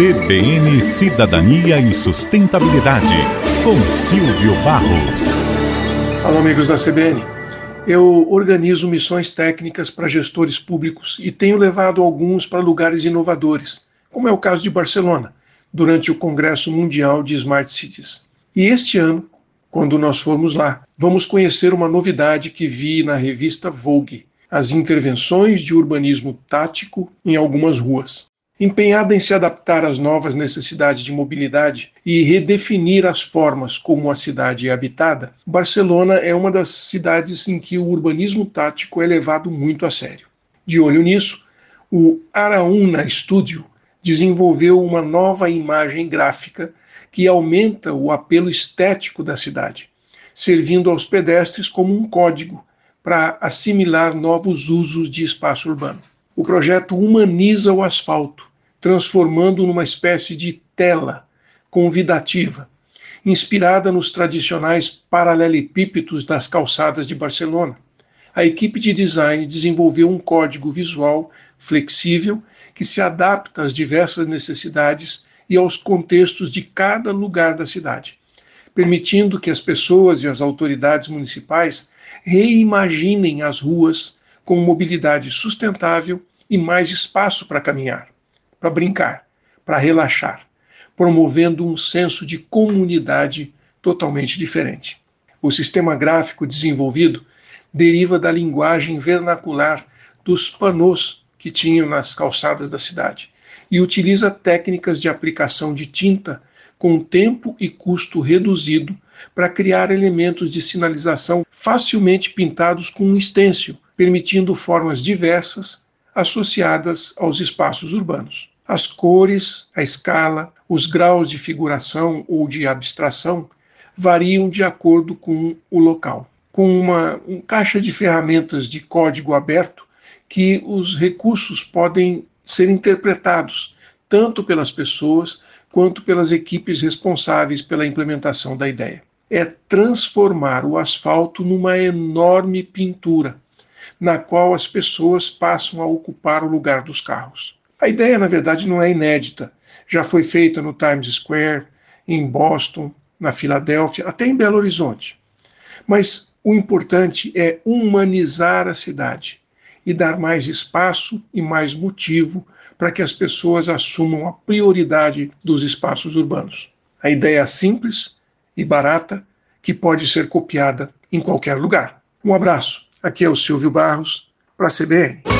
CBN Cidadania e Sustentabilidade, com Silvio Barros. Alô, amigos da CBN. Eu organizo missões técnicas para gestores públicos e tenho levado alguns para lugares inovadores, como é o caso de Barcelona, durante o Congresso Mundial de Smart Cities. E este ano, quando nós formos lá, vamos conhecer uma novidade que vi na revista Vogue: as intervenções de urbanismo tático em algumas ruas. Empenhada em se adaptar às novas necessidades de mobilidade e redefinir as formas como a cidade é habitada, Barcelona é uma das cidades em que o urbanismo tático é levado muito a sério. De olho nisso, o Araúna Studio desenvolveu uma nova imagem gráfica que aumenta o apelo estético da cidade, servindo aos pedestres como um código para assimilar novos usos de espaço urbano. O projeto humaniza o asfalto, transformando numa espécie de tela convidativa, inspirada nos tradicionais paralelepípedos das calçadas de Barcelona. A equipe de design desenvolveu um código visual flexível que se adapta às diversas necessidades e aos contextos de cada lugar da cidade, permitindo que as pessoas e as autoridades municipais reimaginem as ruas com mobilidade sustentável e mais espaço para caminhar para brincar, para relaxar, promovendo um senso de comunidade totalmente diferente. O sistema gráfico desenvolvido deriva da linguagem vernacular dos panos que tinham nas calçadas da cidade e utiliza técnicas de aplicação de tinta com tempo e custo reduzido para criar elementos de sinalização facilmente pintados com um estêncil, permitindo formas diversas associadas aos espaços urbanos. As cores, a escala, os graus de figuração ou de abstração variam de acordo com o local. Com uma um caixa de ferramentas de código aberto que os recursos podem ser interpretados tanto pelas pessoas quanto pelas equipes responsáveis pela implementação da ideia. É transformar o asfalto numa enorme pintura, na qual as pessoas passam a ocupar o lugar dos carros. A ideia, na verdade, não é inédita. Já foi feita no Times Square, em Boston, na Filadélfia, até em Belo Horizonte. Mas o importante é humanizar a cidade e dar mais espaço e mais motivo para que as pessoas assumam a prioridade dos espaços urbanos. A ideia é simples e barata que pode ser copiada em qualquer lugar. Um abraço. Aqui é o Silvio Barros para a CBN.